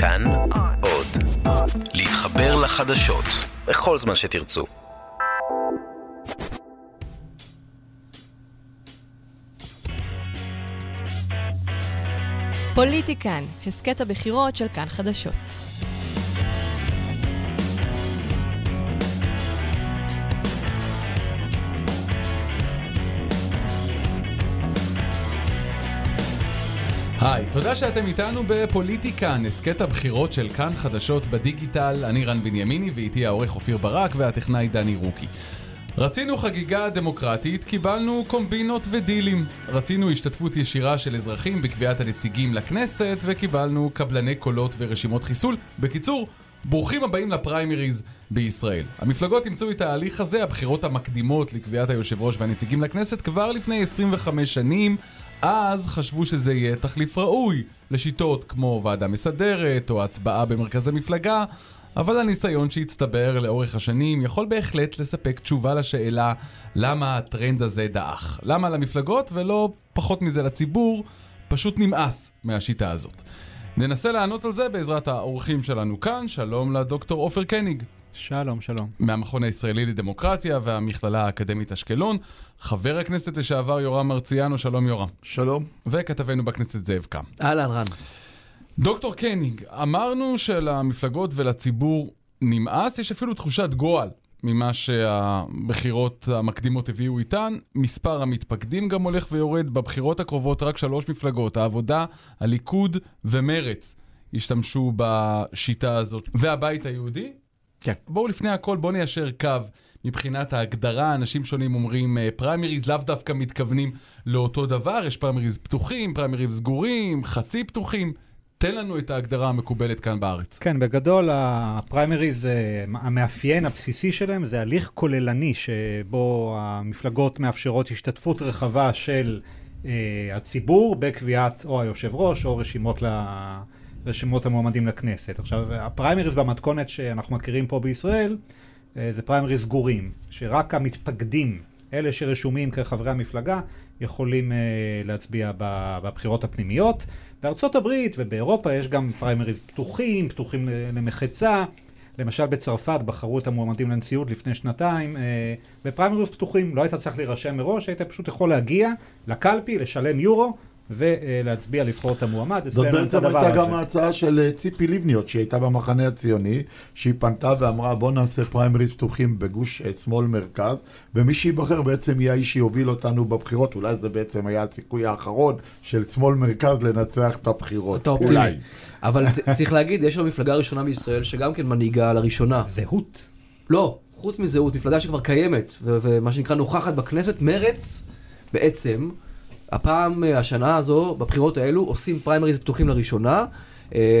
כאן עוד. להתחבר לחדשות בכל זמן שתרצו. פוליטיקן, הסכת הבחירות של כאן חדשות. היי, תודה שאתם איתנו בפוליטיקן, הסכת הבחירות של כאן חדשות בדיגיטל. אני רן בנימיני ואיתי העורך אופיר ברק והטכנאי דני רוקי. רצינו חגיגה דמוקרטית, קיבלנו קומבינות ודילים. רצינו השתתפות ישירה של אזרחים בקביעת הנציגים לכנסת, וקיבלנו קבלני קולות ורשימות חיסול. בקיצור, ברוכים הבאים לפריימריז בישראל. המפלגות אימצו את ההליך הזה, הבחירות המקדימות לקביעת היושב ראש והנציגים לכנסת, כבר לפני 25 שנים. אז חשבו שזה יהיה תחליף ראוי לשיטות כמו ועדה מסדרת או הצבעה במרכז המפלגה, אבל הניסיון שהצטבר לאורך השנים יכול בהחלט לספק תשובה לשאלה למה הטרנד הזה דעך. למה למפלגות ולא פחות מזה לציבור פשוט נמאס מהשיטה הזאת. ננסה לענות על זה בעזרת האורחים שלנו כאן. שלום לדוקטור עופר קניג. שלום, שלום. מהמכון הישראלי לדמוקרטיה והמכללה האקדמית אשקלון. חבר הכנסת לשעבר יורם מרציאנו, שלום יורם. שלום. וכתבנו בכנסת זאב קם. אהלן, רן. דוקטור קניג, אמרנו שלמפלגות ולציבור נמאס, יש אפילו תחושת גועל ממה שהבחירות המקדימות הביאו איתן. מספר המתפקדים גם הולך ויורד. בבחירות הקרובות רק שלוש מפלגות, העבודה, הליכוד ומרץ, השתמשו בשיטה הזאת. והבית היהודי? כן. בואו לפני הכל, בואו ניישר קו מבחינת ההגדרה. אנשים שונים אומרים פריימריז, לאו דווקא מתכוונים לאותו דבר. יש פריימריז פתוחים, פריימריז סגורים, חצי פתוחים. תן לנו את ההגדרה המקובלת כאן בארץ. כן, בגדול הפריימריז, המאפיין הבסיסי שלהם זה הליך כוללני שבו המפלגות מאפשרות השתתפות רחבה של uh, הציבור בקביעת או היושב ראש או רשימות, ל... רשימות המועמדים לכנסת. עכשיו, הפריימריז במתכונת שאנחנו מכירים פה בישראל uh, זה פריימריז סגורים, שרק המתפקדים, אלה שרשומים כחברי המפלגה, יכולים uh, להצביע בבחירות הפנימיות. בארצות הברית ובאירופה יש גם פריימריז פתוחים, פתוחים למחצה. למשל בצרפת בחרו את המועמדים לנשיאות לפני שנתיים בפריימריז פתוחים, לא היית צריך להירשם מראש, היית פשוט יכול להגיע לקלפי, לשלם יורו ולהצביע לבחור את המועמד. זאת בעצם הייתה גם ההצעה של ציפי לבני, עוד שהיא הייתה במחנה הציוני, שהיא פנתה ואמרה בוא נעשה פריימריז פתוחים בגוש שמאל מרכז, ומי שייבחר בעצם יהיה האיש שיוביל אותנו בבחירות, אולי זה בעצם היה הסיכוי האחרון של שמאל מרכז לנצח את הבחירות. אתה אופטימי. אבל צריך להגיד, יש לנו מפלגה ראשונה בישראל שגם כן מנהיגה לראשונה. זהות. לא, חוץ מזהות, מפלגה שכבר קיימת, ומה שנקרא נוכחת בכנסת, מרץ בעצם. הפעם, השנה הזו, בבחירות האלו, עושים פריימריז פתוחים לראשונה.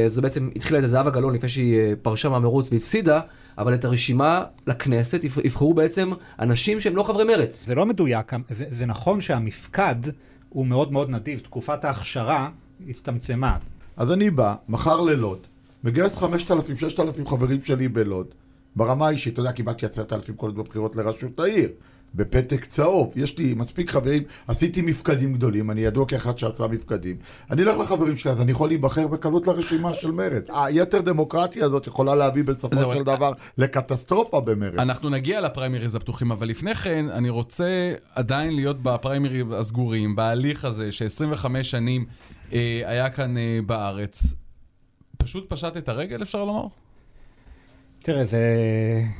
זה בעצם התחילה את זהבה גלאון לפני שהיא פרשה מהמרוץ והפסידה, אבל את הרשימה לכנסת יבחרו בעצם אנשים שהם לא חברי מרץ. זה לא מדויק, זה, זה נכון שהמפקד הוא מאוד מאוד נדיב, תקופת ההכשרה הצטמצמה. אז אני בא, מחר ללוד, מגייס 5,000, 6,000 חברים שלי בלוד. ברמה האישית, אתה יודע, קיבלתי 10,000 קולות בבחירות לראשות העיר. בפתק צהוב, יש לי מספיק חברים, עשיתי מפקדים גדולים, אני ידוע כאחד שעשה מפקדים. אני אלך לחברים שלי, אז אני יכול להיבחר בקלות לרשימה של מרץ. היתר דמוקרטיה הזאת יכולה להביא בסופו של דבר לקטסטרופה במרץ. אנחנו נגיע לפריימריז הפתוחים, אבל לפני כן אני רוצה עדיין להיות בפריימריז הסגורים, בהליך הזה ש-25 שנים אה, היה כאן אה, בארץ. פשוט פשט את הרגל, אפשר לומר? תראה, זה,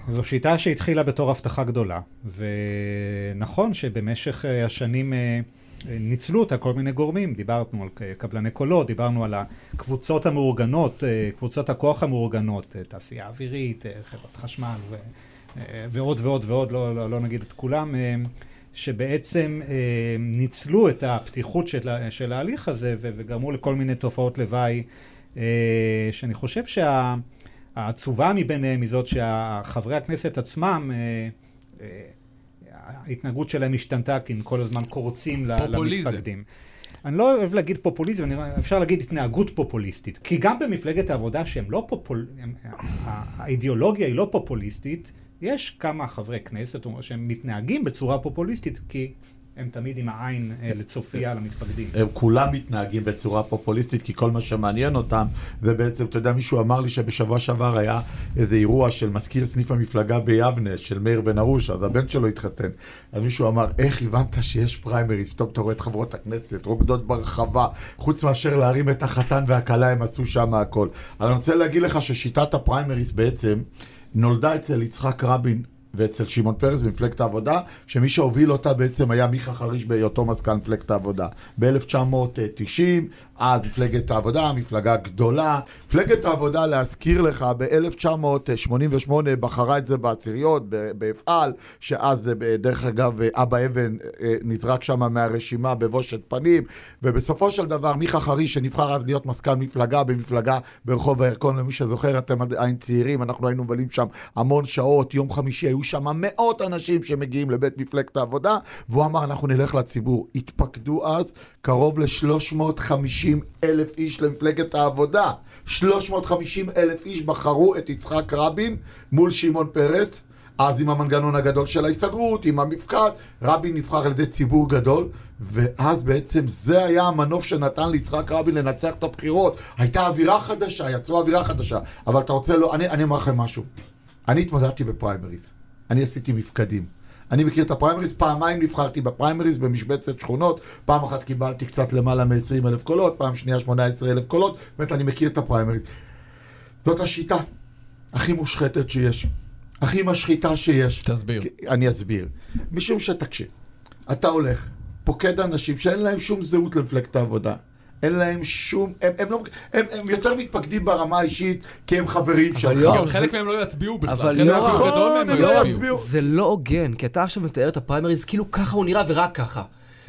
זו שיטה שהתחילה בתור הבטחה גדולה, ונכון שבמשך השנים ניצלו אותה כל מיני גורמים, דיברנו על קבלני קולות, דיברנו על הקבוצות המאורגנות, קבוצות הכוח המאורגנות, תעשייה אווירית, חברת חשמל ו, ועוד ועוד ועוד, לא, לא, לא נגיד את כולם, שבעצם ניצלו את הפתיחות של, של ההליך הזה וגרמו לכל מיני תופעות לוואי, שאני חושב שה... העצובה מביניהם היא זאת שהחברי הכנסת עצמם, ההתנהגות שלהם השתנתה כי הם כל הזמן קורצים למתפקדים. אני לא אוהב להגיד פופוליזם, אפשר להגיד התנהגות פופוליסטית. כי גם במפלגת העבודה שהם לא פופול... האידיאולוגיה היא לא פופוליסטית, יש כמה חברי כנסת שהם מתנהגים בצורה פופוליסטית כי הם תמיד עם העין אה, לצופייה למתפקדים. הם כולם מתנהגים בצורה פופוליסטית, כי כל מה שמעניין אותם זה בעצם, אתה יודע, מישהו אמר לי שבשבוע שעבר היה איזה אירוע של מזכיר סניף המפלגה ביבנה, של מאיר בן ארוש, אז הבן שלו התחתן. אז מישהו אמר, איך הבנת שיש פריימריז? פתאום אתה רואה את חברות הכנסת רוקדות ברחבה, חוץ מאשר להרים את החתן והכלה, הם עשו שם הכל. אבל אני רוצה להגיד לך ששיטת הפריימריז בעצם נולדה אצל יצחק רבין. ואצל שמעון פרס במפלגת העבודה, שמי שהוביל אותה בעצם היה מיכה חריש בהיותו מזכ"ל מפלגת העבודה. ב-1990, אז מפלגת העבודה, מפלגה גדולה. מפלגת העבודה, להזכיר לך, ב-1988 בחרה את זה בעשיריות, באפעל, שאז, דרך אגב, אבא אבן אה, נזרק שם מהרשימה בבושת פנים, ובסופו של דבר מיכה חריש, שנבחר אז להיות מזכ"ל מפלגה במפלגה ברחוב הירקון, למי שזוכר, אתם עדיין צעירים, אנחנו היינו מבלים שם המון שעות, יום חמישי היו שם מאות אנשים שמגיעים לבית מפלגת העבודה, והוא אמר, אנחנו נלך לציבור. התפקדו אז קרוב ל-350 אלף איש למפלגת העבודה. 350 אלף איש בחרו את יצחק רבין מול שמעון פרס. אז עם המנגנון הגדול של ההסתדרות, עם המפקד, רבין נבחר על ידי ציבור גדול, ואז בעצם זה היה המנוף שנתן ליצחק רבין לנצח את הבחירות. הייתה אווירה חדשה, יצרו אווירה חדשה. אבל אתה רוצה לא... אני אומר לכם משהו. אני התמודדתי בפריימריז. אני עשיתי מפקדים. אני מכיר את הפריימריז, פעמיים נבחרתי בפריימריז במשבצת שכונות, פעם אחת קיבלתי קצת למעלה מ-20 אלף קולות, פעם שנייה 18 אלף קולות, באמת אני מכיר את הפריימריז. זאת השיטה הכי מושחתת שיש, הכי משחיתה שיש. תסביר. אני אסביר. משום שתקשיב, אתה הולך, פוקד אנשים שאין להם שום זהות למפלגת העבודה. אין להם שום, הם, הם, לא, הם, הם יותר מתפקדים ברמה האישית כי הם חברים שלך. גם חלק מהם לא יצביעו בכלל, אבל חלק יורם, גדול מהם הם לא לא יצביעו. זה לא הוגן, כי אתה עכשיו מתאר את הפריימריז כאילו ככה הוא נראה ורק ככה.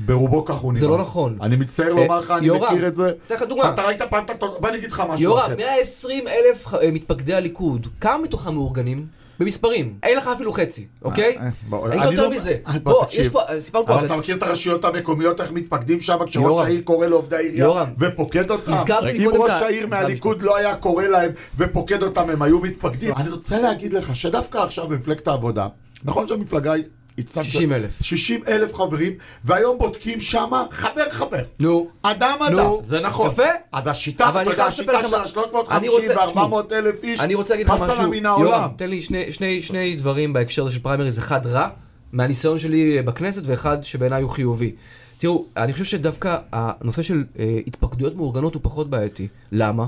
ברובו כך הוא נראה. זה לא נכון. אני מצטער אה, לומר לך, אני יורם, מכיר את זה. אתן לך דוגמה. אתה ראית פעם את התוצאה, בוא אני אגיד לך משהו יורם, אחר. 120 אלף אה, מתפקדי הליכוד, כמה מתוכם מאורגנים? במספרים. אין לך אפילו חצי, אוקיי? אה, אין אני יותר לא- מזה. בוא, בוא, תקשיב. יש פה, אה, סיפרנו פה... אבל אתה מכיר את הרשויות המקומיות, איך מתפקדים שם כשראש יורם. העיר קורא לעובדי העירייה יורם. ופוקד אותם? הזכרתי אם ראש העיר מהליכוד לא היה קורא להם ופוקד אותם, הם היו מתפקדים. אני רוצה להגיד לך שדווקא עכשיו במפלגת העבודה, נכון שהמפלגה היא... הצטרפה- 60,000. 60 אלף חברים, והיום בודקים שמה חבר חבר. נו. אדם אדם, נו. זה נכון. יפה. אז השיטה, אבל אני חייב לספר השיטה לכם של מה- אני ה-350 רוצה- ו-400 אלף איש, אני רוצה להגיד לך משהו. יורם, תן לי שני, שני, שני דברים בהקשר הזה של פריימריז, אחד רע, מהניסיון שלי בכנסת, ואחד שבעיניי הוא חיובי. תראו, אני חושב שדווקא הנושא של אה, התפקדויות מאורגנות הוא פחות בעייתי. למה?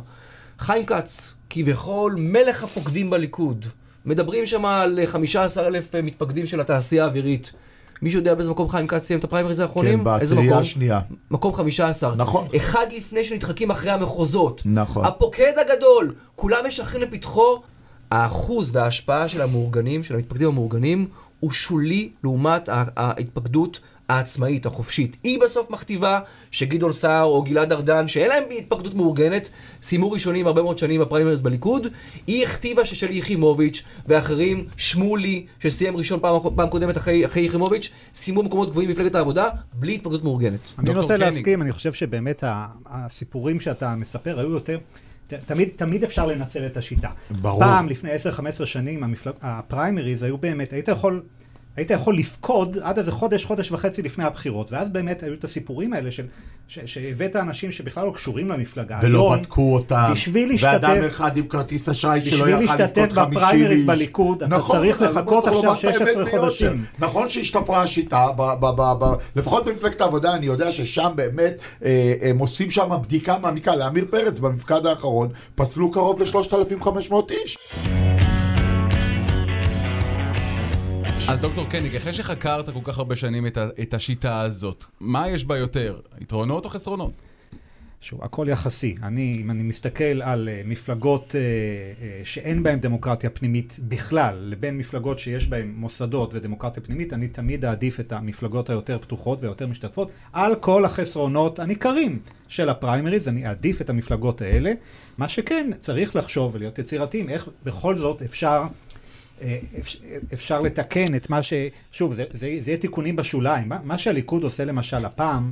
חיים כץ, כביכול מלך הפוקדים בליכוד, מדברים שם על 15 אלף מתפקדים של התעשייה האווירית. מישהו יודע באיזה מקום חיים כץ סיים את הפריימריז האחרונים? כן, בעשירייה? השנייה. מקום 15. נכון. אחד לפני שנדחקים אחרי המחוזות. נכון. הפוקד הגדול, כולם משחררים לפתחו. האחוז וההשפעה של המאורגנים, של המתפקדים המאורגנים, הוא שולי לעומת ההתפקדות העצמאית, החופשית. היא בסוף מכתיבה שגדעון סער או גלעד ארדן, שאין להם התפקדות מאורגנת, סיימו ראשונים הרבה מאוד שנים בפריימריז בליכוד, היא הכתיבה ששלי יחימוביץ' ואחרים, שמולי, שסיים ראשון פעם, פעם קודמת אחרי, אחרי יחימוביץ', סיימו מקומות גבוהים במפלגת העבודה, בלי התפקדות מאורגנת. אני נוטה קניג. להסכים, אני חושב שבאמת הסיפורים שאתה מספר היו יותר... תמיד, תמיד אפשר לנצל את השיטה. ברור. פעם, לפני 10-15 שנים, המפלג... הפריימריז היו באמת, היית יכול, היית יכול לפקוד עד איזה חודש, חודש וחצי לפני הבחירות, ואז באמת היו את הסיפורים האלה של, ש... שהבאת אנשים שבכלל לא קשורים למפלגה. ולא בדקו אותם. בשביל להשתתף- ואדם אחד עם כרטיס אשראי שלא בשביל יכל להשתתף לפקוד 50 איש. בפריימריז בליכוד, אתה צריך אז לחכות צריך עכשיו לומר את האמת 16 ביושר. חודשים. נכון שהשתפרה השיטה, ב- ב- ב- ב- לפחות במפלגת העבודה, אני יודע ששם באמת אה, הם עושים שם בדיקה מעמיקה. לעמיר פרץ במפקד האחרון פסלו קרוב ל-3,500 איש. אז דוקטור קניג, אחרי שחקרת כל כך הרבה שנים את, ה- את השיטה הזאת, מה יש בה יותר? יתרונות או חסרונות? שוב, הכל יחסי. אני, אם אני מסתכל על uh, מפלגות uh, uh, שאין בהן דמוקרטיה פנימית בכלל, לבין מפלגות שיש בהן מוסדות ודמוקרטיה פנימית, אני תמיד אעדיף את המפלגות היותר פתוחות ויותר משתתפות, על כל החסרונות הניכרים של הפריימריז, אני אעדיף את המפלגות האלה. מה שכן, צריך לחשוב ולהיות יצירתיים, איך בכל זאת אפשר... אפשר, אפשר לתקן את מה ש... שוב, זה, זה, זה יהיה תיקונים בשוליים. מה, מה שהליכוד עושה למשל הפעם,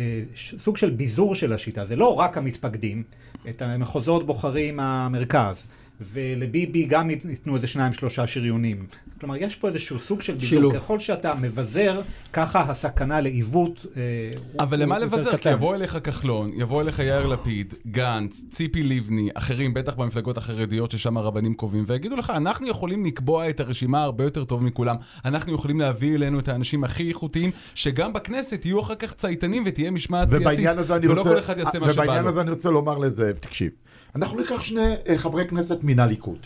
אה, סוג של ביזור של השיטה. זה לא רק המתפקדים, את המחוזות בוחרים המרכז, ולביבי גם ייתנו איזה שניים שלושה שריונים. כלומר, יש פה איזשהו סוג של ביזור. שילוב. ככל שאתה מבזר, ככה הסכנה לעיוות אה, אבל למה לבזר? כי. יבוא אליך כחלון, יבוא אליך יאיר לפיד, גנץ, ציפי לבני, אחרים, בטח במפלגות החרדיות ששם הרבנים קובעים, ויגידו לך, אנחנו יכולים לקבוע את הרשימה הרבה יותר טוב מכולם. אנחנו יכולים להביא אלינו את האנשים הכי איכותיים, שגם בכנסת יהיו אחר כך צייתנים ותהיה משמעת סיעתית. ובעניין אני ולא רוצה, כל אחד יעשה מה שבא ובעניין לו. הזה אני רוצה לומר לזאב, תקשיב, אנחנו ניקח שני אה, חברי כנסת מן הליכוד.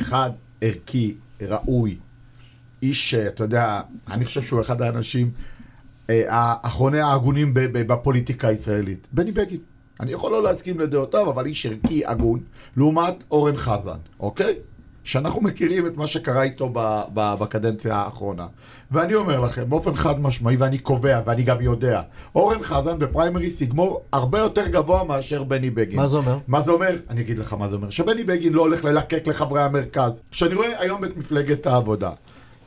אחד ערכי, ראוי, איש, אה, אתה יודע, אני חושב שהוא אחד האנשים אה, האחרוני ההגונים בפוליטיקה הישראלית. בני בגין. אני יכול לא להסכים לדעותיו, אבל איש ערכי, הגון, לעומת אורן חזן, אוקיי? שאנחנו מכירים את מה שקרה איתו ב- ב- בקדנציה האחרונה. ואני אומר לכם, באופן חד משמעי, ואני קובע, ואני גם יודע, אורן חזן בפריימריס יגמור הרבה יותר גבוה מאשר בני בגין. מה זה אומר? מה זה אומר? אני אגיד לך מה זה אומר. שבני בגין לא הולך ללקק לחברי המרכז. כשאני רואה היום את מפלגת העבודה,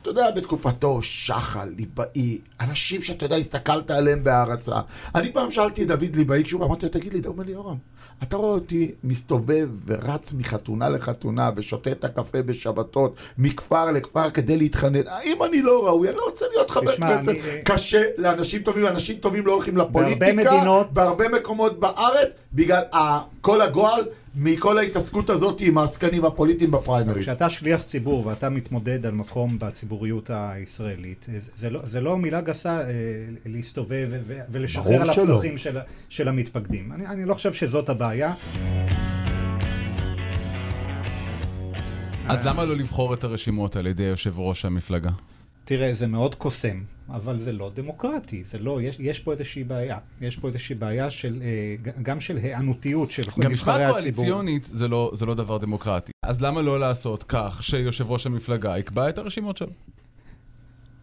אתה יודע, בתקופתו, שחל, ליבאי, אנשים שאתה יודע, הסתכלת עליהם בהערצה. אני פעם שאלתי את דוד ליבאי כשהוא אמרתי לו, תגיד לי, הוא אומר לי, יורם, אתה רואה אותי מסתובב ורץ מחתונה לחתונה ושותה את הקפה בשבתות, מכפר לכפר כדי להתחנן. האם אני לא ראוי? אני לא רוצה להיות חבר כנסת. אני- קשה לאנשים טובים, אנשים טובים לא הולכים לפוליטיקה. מדינות- בהרבה מקומות בארץ, בגלל ה- כל הגועל מכל ההתעסקות הזאת עם העסקנים הפוליטיים בפריימריז. כשאתה שליח ציבור ואתה מתמודד על מקום בציבוריות הישראלית, זה- זה לא, זה לא מילה גסה אה, להסתובב ולשחרר על שלא. הפרחים של, של המתפקדים. אני, אני לא חושב שזאת הבעיה. אז למה לא לבחור את הרשימות על ידי יושב ראש המפלגה? תראה, זה מאוד קוסם, אבל זה לא דמוקרטי. זה לא, יש, יש פה איזושהי בעיה. יש פה איזושהי בעיה של, אה, גם של היענותיות של גם נבחרי הציבור. קואליציונית זה לא, זה לא דבר דמוקרטי. אז למה לא לעשות כך שיושב ראש המפלגה יקבע את הרשימות שלו?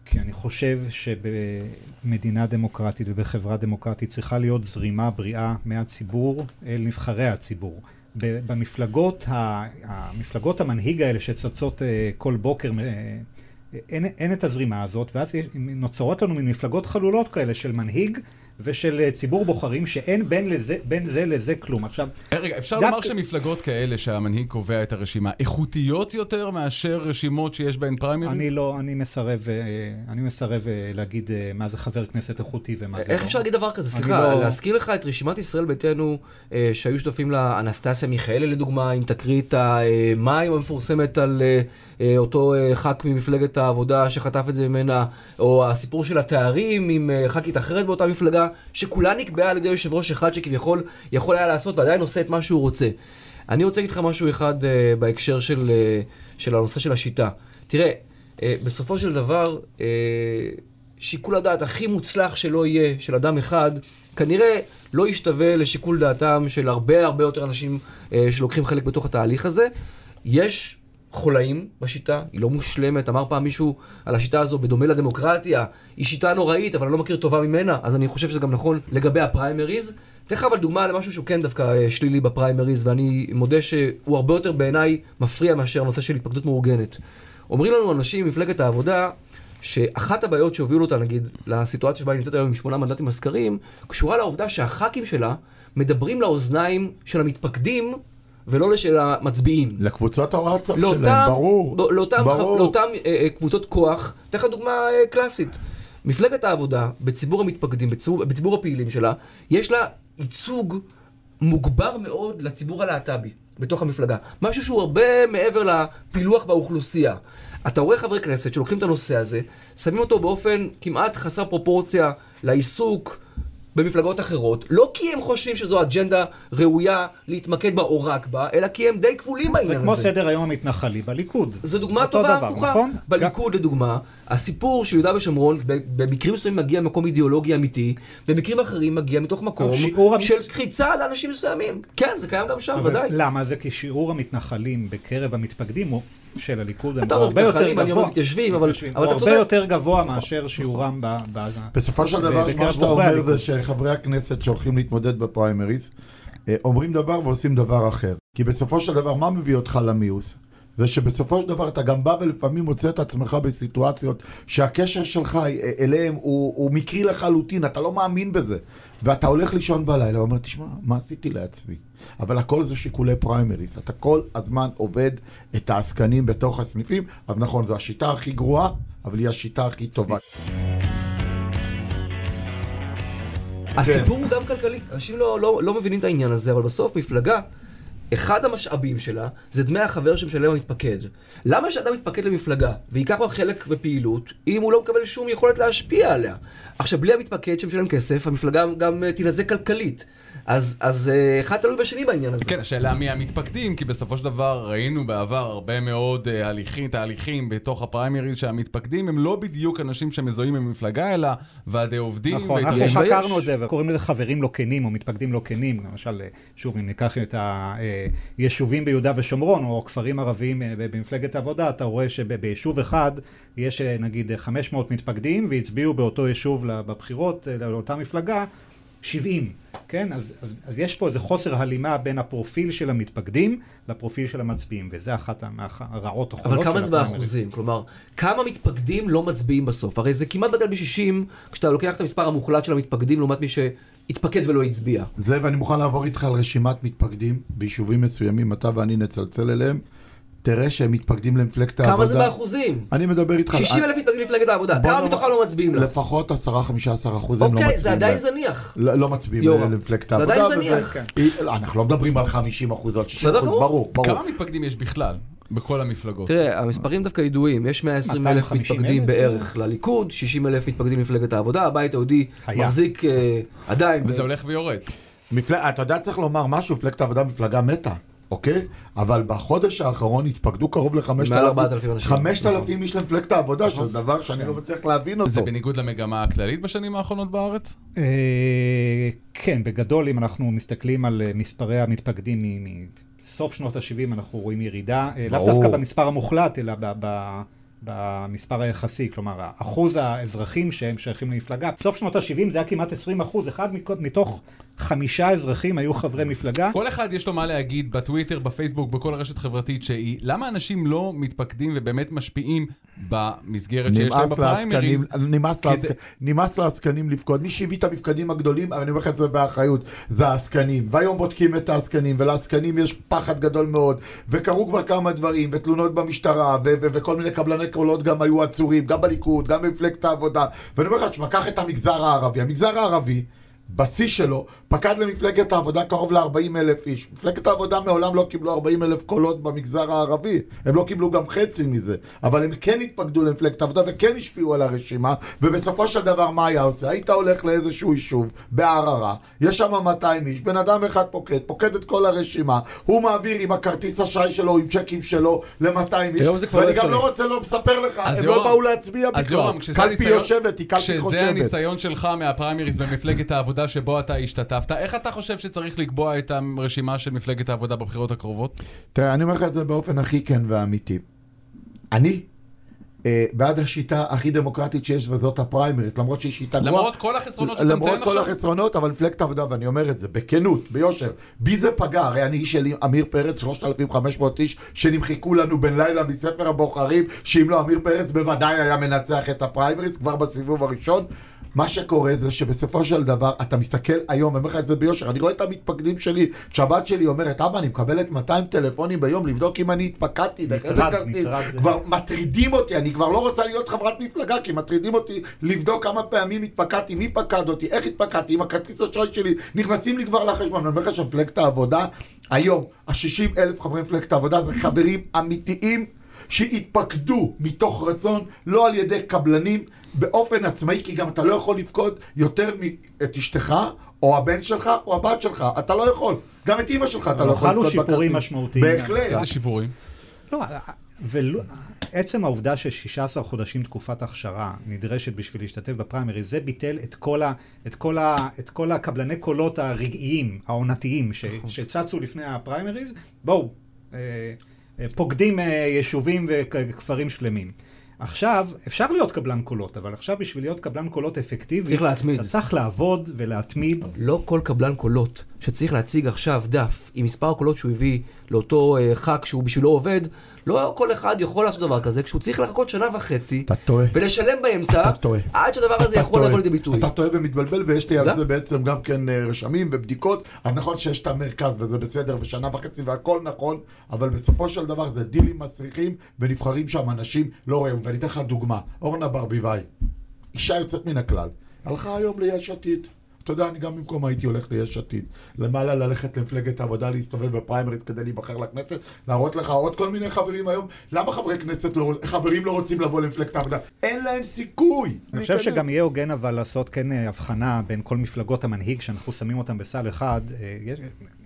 כי אני חושב שבמדינה דמוקרטית ובחברה דמוקרטית צריכה להיות זרימה בריאה מהציבור אל נבחרי הציבור. במפלגות, המפלגות המנהיג האלה שצצות אה, כל בוקר, אה, אין, אין את הזרימה הזאת, ואז נוצרות לנו מפלגות חלולות כאלה של מנהיג ושל אה, ציבור בוחרים שאין בין, לזה, בין זה לזה כלום. עכשיו, אה, רגע, אפשר דווקא- לומר שמפלגות כאלה שהמנהיג קובע את הרשימה, איכותיות יותר מאשר רשימות שיש בהן פריימריז? אני לא, אני מסרב, אה, אני מסרב להגיד מה זה חבר כנסת איכותי ומה זה איך לא. אפשר להגיד דבר כזה? אני סליחה, לא- להזכיר לך את רשימת ישראל ביתנו, שהיו שותפים לה אנסטסיה מיכאלי לדוגמה, עם תקרית המים המפורסמת על אותו ח"כ ממפלגת העבודה שחטף את זה ממנה, או הסיפור של התארים עם ח"כית אחרת באותה מפלגה, שכולה נקבעה על ידי יושב ראש אחד שכביכול יכול היה לעשות ועדיין עושה את מה שהוא רוצה. אני רוצה להגיד לך משהו אחד אה, בהקשר של, אה, של הנושא של השיטה. תראה, אה, בסופו של דבר, אה, שיקול הדעת הכי מוצלח שלא יהיה של אדם אחד, כנראה לא ישתווה לשיקול דעתם של הרבה הרבה יותר אנשים אה, שלוקחים חלק בתוך התהליך הזה. יש חולאים בשיטה, היא לא מושלמת. אמר פעם מישהו על השיטה הזו, בדומה לדמוקרטיה, היא שיטה נוראית, אבל אני לא מכיר טובה ממנה, אז אני חושב שזה גם נכון לגבי הפריימריז. אתן לך אבל דוגמה למשהו שהוא כן דווקא אה, שלילי בפריימריז, ואני מודה שהוא הרבה יותר בעיניי מפריע מאשר הנושא של התפקדות מאורגנת. אומרים לנו אנשים ממפלגת העבודה, שאחת הבעיות שהובילו אותה, נגיד, לסיטואציה שבה היא נמצאת היום עם שמונה מנדטים בסקרים, קשורה לעובדה שהח"כים שלה מדברים לאוזניים של המתפקדים ולא לשל המצביעים. לקבוצות הוואטסאפ שלהם, לאותם, ברור. לא- לאותם, ברור. ח- לאותם אה, אה, קבוצות כוח, אתן לך דוגמה אה, קלאסית. מפלגת העבודה, בציבור המתפקדים, בציבור, בציבור הפעילים שלה, יש לה ייצוג מוגבר מאוד לציבור הלהט"בי בתוך המפלגה. משהו שהוא הרבה מעבר לפילוח באוכלוסייה. אתה רואה חברי כנסת שלוקחים את הנושא הזה, שמים אותו באופן כמעט חסר פרופורציה לעיסוק במפלגות אחרות, לא כי הם חושבים שזו אג'נדה ראויה להתמקד בה או רק בה, אלא כי הם די כבולים בעניין זה הזה. כמו סדר היום המתנחלי בליכוד. זו דוגמה טובה דבר, הפוכה. נכון? בליכוד לדוגמה, הסיפור של יהודה ושומרון במקרים מסוימים מגיע ממקום אידיאולוגי אמיתי, במקרים אחרים מגיע מתוך מקום של קריצה לאנשים מסוימים. כן, זה קיים גם שם, אבל ודאי. למה? זה כי שיעור המתנחלים בקרב המתפקדים הוא של הליכוד, אתה אומר הרבה יותר מתנחלים, אני אומר גבוה. מתיישבים, אבל- אתה הרבה צודק. יותר גבוה מאשר שיעורם ב... בסופו של דבר, מה שאתה אומר. זה שחברי הכנסת שהולכים להתמודד בפריימריז, אה, אומרים דבר ועושים דבר אחר. כי בסופו של דבר, מה מביא אותך למיוס? זה שבסופו של דבר אתה גם בא ולפעמים מוצא את עצמך בסיטואציות שהקשר שלך אליהם הוא, הוא מקרי לחלוטין, אתה לא מאמין בזה. ואתה הולך לישון בלילה ואומר, תשמע, מה עשיתי לעצמי? אבל הכל זה שיקולי פריימריס. אתה כל הזמן עובד את העסקנים בתוך הסניפים, אז נכון, זו השיטה הכי גרועה, אבל היא השיטה הכי טובה. הסיפור הוא גם כלכלי, אנשים לא, לא, לא מבינים את העניין הזה, אבל בסוף מפלגה, אחד המשאבים שלה זה דמי החבר שמשלם המתפקד. למה שאדם יתפקד למפלגה וייקח בה חלק בפעילות, אם הוא לא מקבל שום יכולת להשפיע עליה? עכשיו, בלי המתפקד שמשלם כסף, המפלגה גם תינזק כלכלית. אז, אז אה, אחד תלוי בשני בעניין הזה. כן, השאלה מי המתפקדים, כי בסופו של דבר ראינו בעבר הרבה מאוד אה, הליכים, תהליכים בתוך הפריימריז שהמתפקדים הם לא בדיוק אנשים שמזוהים עם מפלגה, אלא ועדי עובדים. נכון, אנחנו חקרנו את זה, וקוראים לזה חברים לא כנים או מתפקדים לא כנים. למשל, אה, שוב, אם ניקח את היישובים ביהודה ושומרון, או כפרים ערביים במפלגת העבודה, אתה רואה שביישוב אחד יש נגיד 500 מתפקדים, והצביעו באותו יישוב בבחירות לאותה מפלגה 70. כן? אז, אז, אז יש פה איזה חוסר הלימה בין הפרופיל של המתפקדים לפרופיל של המצביעים, וזה אחת הרעות החולות של הפריימריז. אבל כמה זה באחוזים? כלומר, כמה מתפקדים לא מצביעים בסוף? הרי זה כמעט בטל ב-60, כשאתה לוקח את המספר המוחלט של המתפקדים לעומת מי שהתפקד ולא הצביע. זה, ואני מוכן לעבור איתך על רשימת מתפקדים ביישובים מסוימים, אתה ואני נצלצל אליהם. תראה שהם מתפקדים למפלגת העבודה. כמה זה באחוזים? אני מדבר איתך... 60 אלף מתפקדים למפלגת העבודה, כמה מתוכם לא מצביעים לה? לפחות 10-15 אחוז הם לא מצביעים. אוקיי, זה עדיין זניח. לא מצביעים למפלגת העבודה. זה עדיין זניח. אנחנו לא מדברים על 50 אחוז או על 60 אחוז, ברור, ברור. כמה מתפקדים יש בכלל? בכל המפלגות. תראה, המספרים דווקא ידועים, יש 120 אלף מתפקדים בערך לליכוד, 60 אלף מתפקדים למפלגת העבודה, הבית היהודי מחזיק אה, עדיין. וזה הולך ויורד. אתה יודע, צריך לומר משהו, מפלגת העבודה מפלגה מתה. אוקיי? אבל בחודש האחרון התפקדו קרוב ל-5,000 איש למפלגת העבודה, נכון. שזה דבר שאני לא מצליח להבין אותו. זה בניגוד למגמה הכללית בשנים האחרונות בארץ? אה, כן, בגדול, אם אנחנו מסתכלים על אה, מספרי המתפקדים מסוף שנות ה-70, אנחנו רואים ירידה, אה, לאו דווקא במספר המוחלט, אלא במספר היחסי, כלומר, אחוז האזרחים שהם שייכים למפלגה, בסוף שנות ה-70 זה היה כמעט 20 אחוז, אחד מתוך חמישה אזרחים היו חברי מפלגה. כל אחד יש לו מה להגיד בטוויטר, בפייסבוק, בכל רשת חברתית שהיא, למה אנשים לא מתפקדים ובאמת משפיעים במסגרת שיש להם בפריימריז? נמאס לעסקנים לפקוד. מי שהביא את המפקדים הגדולים, אני אומר לך את זה באחריות, זה העסקנים. והיום בודקים את העסקנים, ולעסקנים יש פחד גדול מאוד, וקרו כבר כמה דברים, ותלונות במשטרה, וכל מיני קבלני קולות גם היו עצורים, גם בליכוד, גם במפלגת העבודה. ואני אומר לך, תשמע, קח את המגזר הערבי. המגזר הערבי, בשיא שלו, פקד למפלגת העבודה קרוב ל-40 אלף איש. מפלגת העבודה מעולם לא קיבלו 40 אלף קולות במגזר הערבי. הם לא קיבלו גם חצי מזה. אבל הם כן התפקדו למפלגת העבודה וכן השפיעו על הרשימה, ובסופו של דבר מה היה עושה? היית הולך לאיזשהו יישוב בערערה, יש שם 200 איש, בן אדם אחד פוקד, פוקד את כל הרשימה, הוא מעביר עם הכרטיס אשראי שלו, עם צ'קים שלו, ל-200 איש. ואני גם לא רוצה לא לספר לך, הם לא באו להצביע בכלל. קלפי יושבת, היא קלפי חושבת. כשזה הניסיון שלך מהפריימריז במפלגת העבודה העבודה שבו אתה השתתפת. איך אתה חושב שצריך לקבוע את הרשימה של מפלגת העבודה בבחירות הקרובות? תראה, אני אומר לך את זה באופן הכי כן ואמיתי. אני אה, בעד השיטה הכי דמוקרטית שיש, וזאת הפריימריס, למרות שהיא שיטה גרועה. למרות כל החסרונות שאתה מציין עכשיו? למרות כל החסרונות, אבל מפלגת העבודה, ואני אומר את זה בכנות, ביושר, בי זה פגע, הרי אני איש של עמיר פרץ, 3,500 איש, שנמחקו לנו בן לילה מספר הבוחרים, שאם לא עמיר פרץ בוודאי היה מנצח את הפריימריס כבר בסיבוב הראשון. מה שקורה זה שבסופו של דבר, אתה מסתכל היום, אני אומר לך את זה ביושר, אני רואה את המתפקדים שלי, כשהבת שלי אומרת, אבא, אני מקבלת 200 טלפונים ביום לבדוק אם אני התפקדתי, נטרד, נטרד. כבר מטרידים אותי, אני כבר לא רוצה להיות חברת מפלגה, כי מטרידים אותי לבדוק כמה פעמים התפקדתי, מי פקד אותי, איך התפקדתי, עם הכרטיס אשראי שלי, נכנסים לי כבר לחשבון. אני אומר לך שמפלגת העבודה, היום, ה-60 אלף חברי מפלגת העבודה זה חברים אמיתיים. שהתפקדו מתוך רצון, לא על ידי קבלנים, באופן עצמאי, כי גם אתה לא יכול לפקוד יותר את אשתך, או הבן שלך, או הבת שלך. אתה לא יכול. גם את אימא שלך אתה לא יכול לפקוד בכרטיס. חלו שיפורים משמעותיים. בהחלט. איזה שיפורים? לא, ועצם העובדה ש-16 חודשים תקופת הכשרה נדרשת בשביל להשתתף בפריימריז, זה ביטל את כל, ה, את, כל ה, את כל הקבלני קולות הרגעיים, העונתיים, ש, נכון. שצצו לפני הפריימריז. בואו, אה, פוקדים אה, יישובים וכפרים שלמים. עכשיו, אפשר להיות קבלן קולות, אבל עכשיו בשביל להיות קבלן קולות אפקטיבי, צריך להתמיד. אתה צריך לעבוד ולהתמיד. לא כל קבלן קולות שצריך להציג עכשיו דף עם מספר הקולות שהוא הביא לאותו אה, ח"כ שהוא בשבילו עובד, לא כל אחד יכול לעשות דבר כזה, כשהוא צריך לחכות שנה וחצי, אתה טועה. ולשלם באמצע, אתה טועה. עד שהדבר הזה אתה יכול. לבוא לידי ביטוי. אתה טועה ומתבלבל, ויש לי. על זה בעצם גם כן אה, רשמים ובדיקות. נכון שיש את המרכז וזה בסדר, ושנה וחצי והכל נכון, אבל בסופו של דבר זה דילים מסריחים, ונבחרים שם אנשים לא רואים. ואני אתן לך דוגמה, אורנה ברביבאי, אישה יוצאת מן הכלל, הלכה היום ליש עתיד. אתה יודע, אני גם במקום הייתי הולך ליש עתיד. למעלה ללכת למפלגת העבודה, להסתובב בפריימריז כדי להיבחר לכנסת, להראות לך עוד כל מיני חברים היום. למה חברי כנסת לא, חברים לא רוצים לבוא למפלגת העבודה? אין להם סיכוי. אני חושב. שגם יהיה הוגן אבל לעשות כן אה, הבחנה בין כל מפלגות המנהיג, שאנחנו שמים אותם בסל אחד. אה,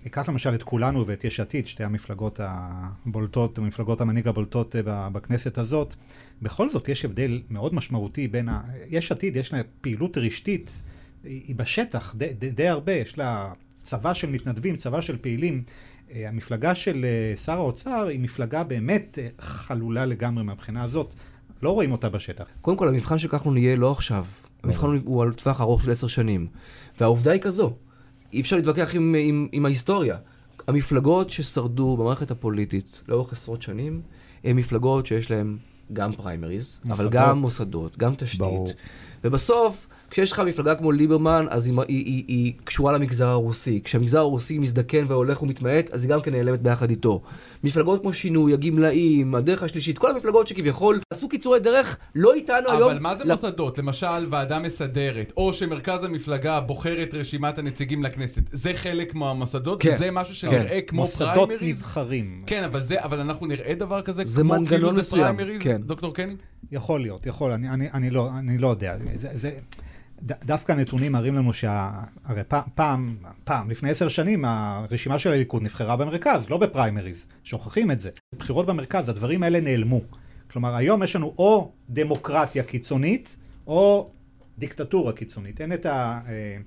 ניקח למשל את כולנו ואת יש עתיד, שתי המפלגות הבולטות, מפלגות המנהיג הבולטות אה, בכנסת הזאת. בכל זאת יש הבדל מאוד משמעותי בין ה... יש עתיד, יש לה פעילות רשתית, היא בשטח די, די, די הרבה, יש לה צבא של מתנדבים, צבא של פעילים. אה, המפלגה של אה, שר האוצר היא מפלגה באמת אה, חלולה לגמרי מהבחינה הזאת. לא רואים אותה בשטח. קודם כל, המבחן של כחלון יהיה לא עכשיו. המבחן הוא על טווח ארוך של עשר שנים. והעובדה היא כזו, אי אפשר להתווכח עם, עם, עם ההיסטוריה. המפלגות ששרדו במערכת הפוליטית לאורך עשרות שנים, הן מפלגות שיש להן גם פריימריז, אבל מוסדות. גם מוסדות, גם תשתית. ברור. ובסוף, כשיש לך מפלגה כמו ליברמן, אז היא, היא, היא, היא קשורה למגזר הרוסי. כשהמגזר הרוסי מזדקן והולך ומתמעט, אז היא גם כן נעלמת ביחד איתו. מפלגות כמו שינוי, הגמלאים, הדרך השלישית, כל המפלגות שכביכול עשו קיצורי דרך, לא איתנו היום. אבל מה זה לפ- מוסדות? למשל, ועדה מסדרת, או שמרכז המפלגה בוחר את רשימת הנציגים לכנסת. זה חלק מהמוסדות? כן. זה משהו שנראה כמו מוסדות פריימריז? נבחרים. כן, אבל זה, אבל אנחנו נראה דבר כזה? זה כמו מנגנון כאילו זה מסוים, פריימריז? כן. דוקטור קני? יכול להיות, יכול, אני, אני, אני, לא, אני לא יודע. זה, זה, ד, דווקא הנתונים מראים לנו שה... הרי פעם, פעם, פעם, לפני עשר שנים, הרשימה של הליכוד נבחרה במרכז, לא בפריימריז. שוכחים את זה. בחירות במרכז, הדברים האלה נעלמו. כלומר, היום יש לנו או דמוקרטיה קיצונית, או דיקטטורה קיצונית. אין את ה... אה,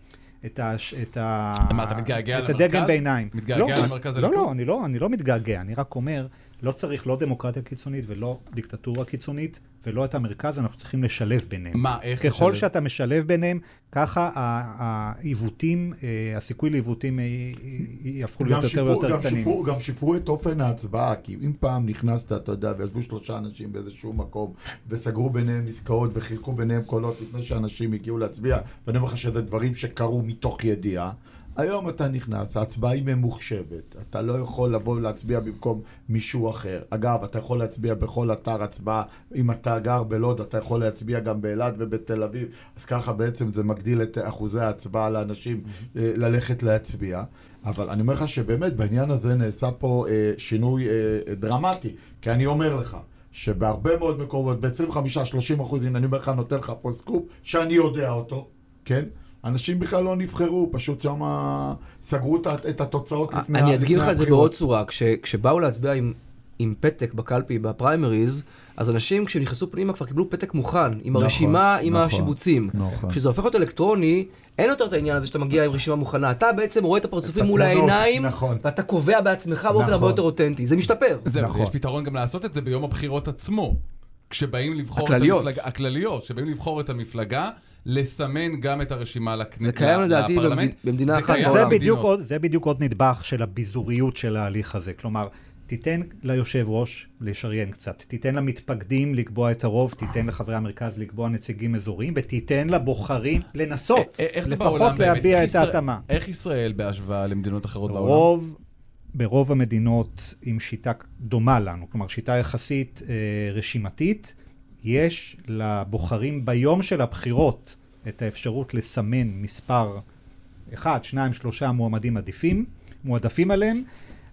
את ה... את ה... מה, אתה מתגעגע את למרכז? הדגם ביניים. מתגעגע לא, למרכז לא, הליכוד? לא, אני לא, אני לא מתגעגע, אני רק אומר, לא צריך לא דמוקרטיה קיצונית ולא דיקטטורה קיצונית ולא את המרכז, אנחנו צריכים לשלב ביניהם. מה, איך ככל לשלב? שאתה משלב ביניהם, ככה העיוותים, אה, הסיכוי לעיוותים אה, י- יהפכו להיות גם יותר ויותר גם, קטנים. גם שיפרו את אופן ההצבעה, כי אם פעם נכנסת, אתה יודע, וישבו שלושה אנשים באיזשהו מקום, וסגרו ביניהם עסקאות וחילקו ביניהם קולות לפני שאנשים הגיעו להצביע, ואני אומר לך שזה דברים שקרו מתוך ידיעה. היום אתה נכנס, ההצבעה היא ממוחשבת, אתה לא יכול לבוא ולהצביע במקום מישהו אחר. אגב, אתה יכול להצביע בכל אתר הצבעה, אם אתה גר בלוד, אתה יכול להצביע גם באילת ובתל אביב, אז ככה בעצם זה מגדיל את אחוזי ההצבעה לאנשים אה, ללכת להצביע. אבל אני אומר לך שבאמת בעניין הזה נעשה פה אה, שינוי אה, דרמטי, כי אני אומר לך, שבהרבה מאוד מקומות, ב-25-30 אחוז, הנה אני אומר לך, נותן לך פה סקופ, שאני יודע אותו, כן? אנשים בכלל לא נבחרו, פשוט שם סגרו את, התוצאות לפני אני אדגים לך את זה הבחירות. בעוד צורה. כש- כשבאו להצביע עם- עם פתק בקלפי בפריימריז, אז אנשים כשהם נכנסו פנימה כבר קיבלו פתק מוכן, עם נכון, הרשימה, עם נכון, השיבוצים. נכון. כשזה הופך להיות אלקטרוני, אין יותר את העניין הזה שאתה מגיע עם רשימה מוכנה. אתה בעצם רואה את הפרצופים את מול העיניים, נכון. ואתה קובע בעצמך באופן נכון. הרבה יותר אותנטי. זה משתפר. זהו, נכון. יש פתרון גם לעשות את זה ביום הבחירות עצמו. כשבאים לבחור הכלליות. את המפלגה, הכלליות, כשבאים לבחור את המפלגה, לסמן גם את הרשימה לכנסת. זה קיים לדעתי לפרלמנט. במד- במדינה אחת בעולם. זה בדיוק עוד נדבך של הביזוריות של ההליך הזה. כלומר, תיתן ליושב ראש לשריין קצת, תיתן למתפקדים לקבוע את הרוב, תיתן לחברי המרכז לקבוע נציגים אזוריים, ותיתן לבוחרים לנסות, א- איך זה לפחות? להביע איך את ישראל- ההתאמה. איך ישראל בהשוואה למדינות אחרות בעולם? רוב, ברוב המדינות עם שיטה דומה לנו, כלומר שיטה יחסית אה, רשימתית, יש לבוחרים ביום של הבחירות את האפשרות לסמן מספר אחד, שניים, שלושה מועמדים עדיפים, מועדפים עליהם,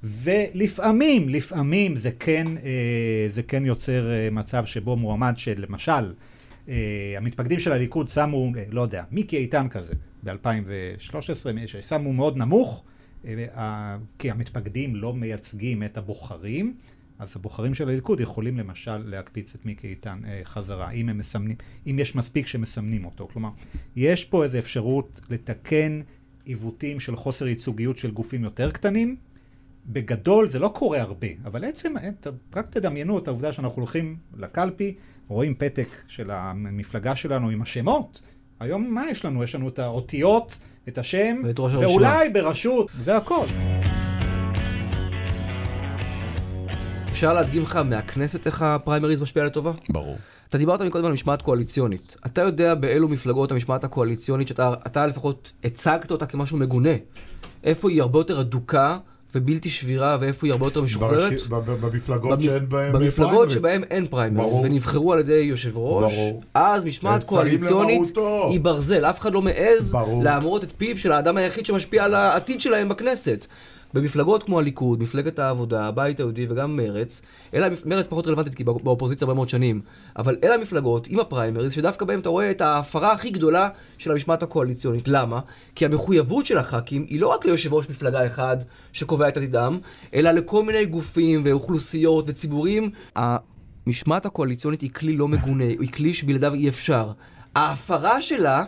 ולפעמים, לפעמים זה כן, אה, זה כן יוצר אה, מצב שבו מועמד שלמשל, אה, המתפקדים של הליכוד שמו, לא יודע, מיקי איתן כזה, ב-2013, ששמו מאוד נמוך, כי המתפקדים לא מייצגים את הבוחרים, אז הבוחרים של הליכוד יכולים למשל להקפיץ את מיקי איתן אה, חזרה, אם הם מסמנים, אם יש מספיק שמסמנים אותו. כלומר, יש פה איזו אפשרות לתקן עיוותים של חוסר ייצוגיות של גופים יותר קטנים. בגדול זה לא קורה הרבה, אבל עצם, ת- רק תדמיינו את העובדה שאנחנו הולכים לקלפי, רואים פתק של המפלגה שלנו עם השמות, היום מה יש לנו? יש לנו את האותיות, את השם. ואולי בראשות, זה הכל. אפשר להדגים לך מהכנסת איך הפריימריז משפיע לטובה? ברור. אתה דיברת מקודם על משמעת קואליציונית. אתה יודע באילו מפלגות המשמעת הקואליציונית, שאתה אתה לפחות הצגת אותה כמשהו מגונה, איפה היא הרבה יותר אדוקה ובלתי שבירה, ואיפה היא הרבה יותר משוחררת? ברש- במפלגות במפ- שאין בהן במפלגות פריימריז. שבהן אין פריימריז. ונבחרו על ידי יושב ראש, ברור. אז משמעת קואליציונית. היא ברזל, אף אחד לא מעז ברור. להמרות את פיו של האדם היחיד שמשפיע על העתיד שלהם בכנסת. במפלגות כמו הליכוד, מפלגת העבודה, הבית היהודי וגם מרץ, אלה, מרץ פחות רלוונטית כי בא- באופוזיציה הרבה מאוד שנים, אבל אלה המפלגות עם הפריימריז שדווקא בהם אתה רואה את ההפרה הכי גדולה של המשמעת הקואליציונית. למה? כי המחויבות של הח"כים היא לא רק ליושב ראש מפלגה אחד שקובע את עתידם, אלא לכל מיני גופים ואוכלוסיות וציבורים. המשמעת הקואליציונית היא כלי לא מגונה, היא כלי שבלעדיו אי אפשר. ההפרה שלה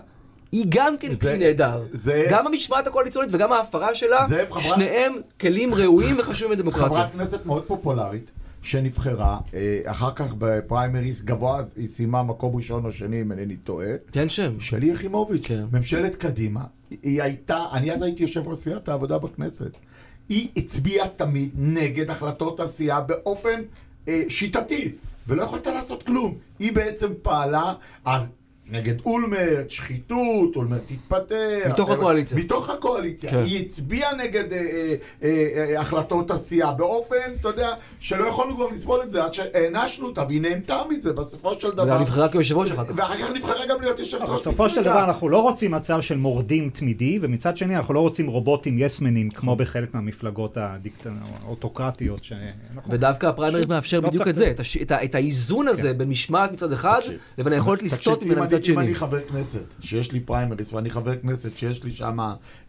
היא גם כן זה- כלי נהדר. זה- גם המשמעת הקואליציונית וגם ההפרה שלה, זה חברת- שניהם כלים ראויים וחשובים לדמוקרטיה. חברת כנסת מאוד פופולרית, שנבחרה, אה, אחר כך בפריימריס גבוה, היא סיימה מקום ראשון או שני, אם אינני טועה. תן שם. שלי יחימוביץ', כן. ממשלת קדימה, היא הייתה, אני אז הייתי יושב ראש סיעת העבודה בכנסת. היא הצביעה תמיד נגד החלטות הסיעה באופן אה, שיטתי, ולא יכולת לעשות כלום. היא בעצם פעלה נגד אולמרט, שחיתות, אולמרט תתפטר. מתוך אה, הקואליציה. מתוך הקואליציה. כן. היא הצביעה נגד אה, אה, אה, אה, החלטות הסיעה באופן, אתה יודע, שלא יכולנו כבר לסבול את זה עד שהענשנו אותה, והיא נהנתה מזה בסופו של דבר. וגם נבחרה כיושב ראש אחר כך. ואחר כך נבחרה גם להיות יושבת ראש בסופו של. דבר אנחנו לא רוצים מצב של מורדים תמידי, ומצד שני אנחנו לא רוצים רובוטים יסמנים, כמו בחלק מהמפלגות האוטוקרטיות. שאנחנו- ודווקא הפריימריז פשוט מאפשר לא בדיוק את זה, את הש- את ה- את האיזון הזה בין משמעת מצד אחד, תקשיב. לבין היכולת לסטות ממנה אני- מצד אם שני. אני חבר כנסת, שיש לי פריימריס, ואני חבר כנסת שיש לי שם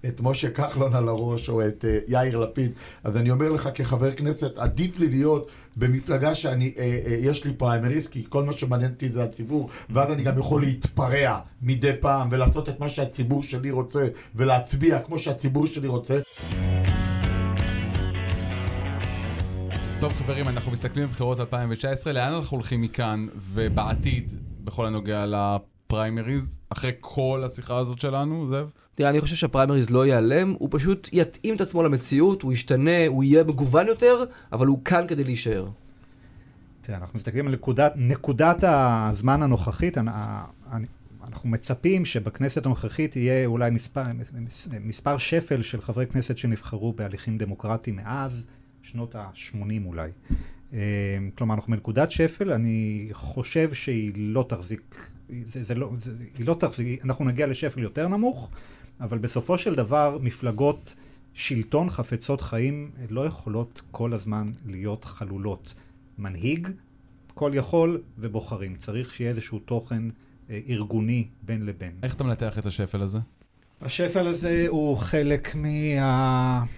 את משה כחלון על הראש, או את אה, יאיר לפיד, אז אני אומר לך כחבר כנסת, עדיף לי להיות במפלגה שאני, אה, אה, יש לי פריימריס, כי כל מה שמעניין אותי זה הציבור, ואז אני גם יכול להתפרע מדי פעם, ולעשות את מה שהציבור שלי רוצה, ולהצביע כמו שהציבור שלי רוצה. טוב חברים, אנחנו מסתכלים בבחירות 2019, לאן אנחנו הולכים מכאן ובעתיד בכל הנוגע לפריימריז, אחרי כל השיחה הזאת שלנו, זאב? תראה, אני חושב שהפריימריז לא ייעלם, הוא פשוט יתאים את עצמו למציאות, הוא ישתנה, הוא יהיה מגוון יותר, אבל הוא כאן כדי להישאר. תראה, אנחנו מסתכלים על נקודת, נקודת הזמן הנוכחית, אני- אנחנו מצפים שבכנסת הנוכחית יהיה אולי מספר, מס- מספר שפל של חברי כנסת שנבחרו בהליכים דמוקרטיים מאז שנות ה-80 אולי. אה, כלומר, אנחנו בנקודת שפל, אני חושב שהיא לא תחזיק, זה, זה לא, זה, היא לא תחזיק, אנחנו נגיע לשפל יותר נמוך, אבל בסופו של דבר מפלגות שלטון חפצות חיים לא יכולות כל הזמן להיות חלולות. מנהיג, כל יכול ובוחרים. צריך שיהיה איזשהו תוכן אה, ארגוני בין לבין. איך אתה מנתח את השפל הזה? השפל הזה הוא חלק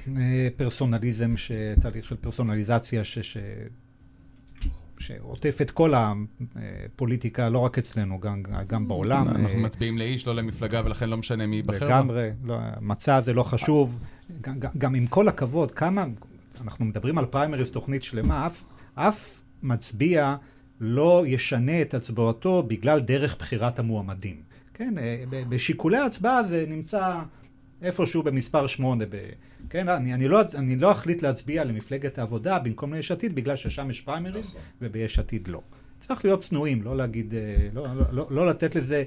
מהפרסונליזם, ש... תהליך של פרסונליזציה ש... ש... שעוטף את כל הפוליטיקה, לא רק אצלנו, גם, גם בעולם. אנחנו אה, מצביעים לאיש, לא למפלגה, ולכן לא משנה מי ייבחר. לגמרי, לא, מצע זה לא חשוב. גם, גם, עם כל הכבוד, כמה, אנחנו מדברים על פריימריז תוכנית שלמה, אף, אף מצביע לא ישנה את הצבעתו בגלל דרך בחירת המועמדים. כן, אה, בשיקולי ההצבעה זה נמצא איפשהו במספר שמונה. ב, כן, אני, אני, לא, אני לא אחליט להצביע למפלגת העבודה במקום ליש עתיד, בגלל ששם יש פריימריז וביש עתיד לא. צריך להיות צנועים, לא להגיד, אה, לא, לא, לא, לא לתת לזה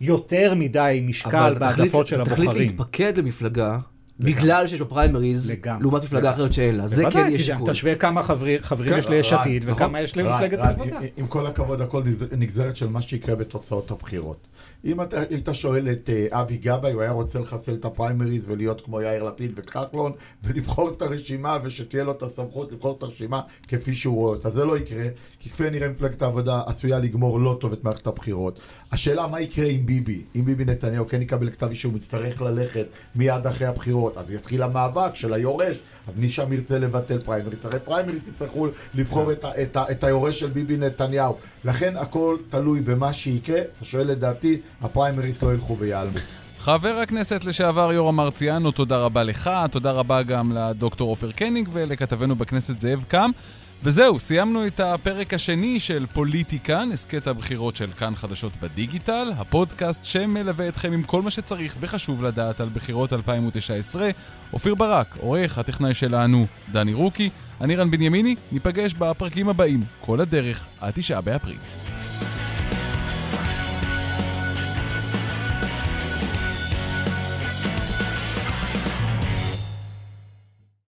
יותר מדי משקל אבל תחליט- בהעדפות של אתה תחליט הבוחרים. להתפקד למפלגה, בגלל שיש בפריימריז. לעומת מפלגה. אחרת שאין לה. זה כן כי שיקול. תשווה כמה חברים, כן, יש ליש עתיד נכון. וכמה יש רן, למפלגת העבודה. עם- כל הכבוד, הכל נגז- נגזרת של מה שיקרה בתוצאות הבחירות. אם אתה היית שואל את אה, אבי גבאי, הוא היה רוצה לחסל את הפריימריז ולהיות כמו יאיר לפיד וכחלון, ולבחור את הרשימה, ושתהיה לו את הסמכות לבחור את הרשימה כפי שהוא רואה אותה. זה לא יקרה, כי כפי הנראה מפלגת העבודה עשויה לגמור לא טוב את מערכת הבחירות. השאלה מה יקרה עם ביבי, אם ביבי נתניהו כן יקבל כתב אישום, יצטרך ללכת מיד אחרי הבחירות, אז יתחיל המאבק של היורש, אז מי שם ירצה לבטל פריימריס, הרי פריימריס יצטרכו לבחור את, את, את היורש של ביבי נתניהו. לכן הכל תלוי במה שיקרה, אתה שואל לדעתי, הפריימריס לא ילכו ויעלמו. חבר הכנסת לשעבר יורם מרציאנו, תודה רבה לך, תודה רבה גם לדוקטור עופר קניג ולכתבנו בכנסת זאב קם. וזהו, סיימנו את הפרק השני של פוליטיקן, הסכת הבחירות של כאן חדשות בדיגיטל, הפודקאסט שמלווה אתכם עם כל מה שצריך וחשוב לדעת על בחירות 2019. אופיר ברק, עורך, הטכנאי שלנו, דני רוקי, אני רן בנימיני, ניפגש בפרקים הבאים, כל הדרך עד תשעה באפריל.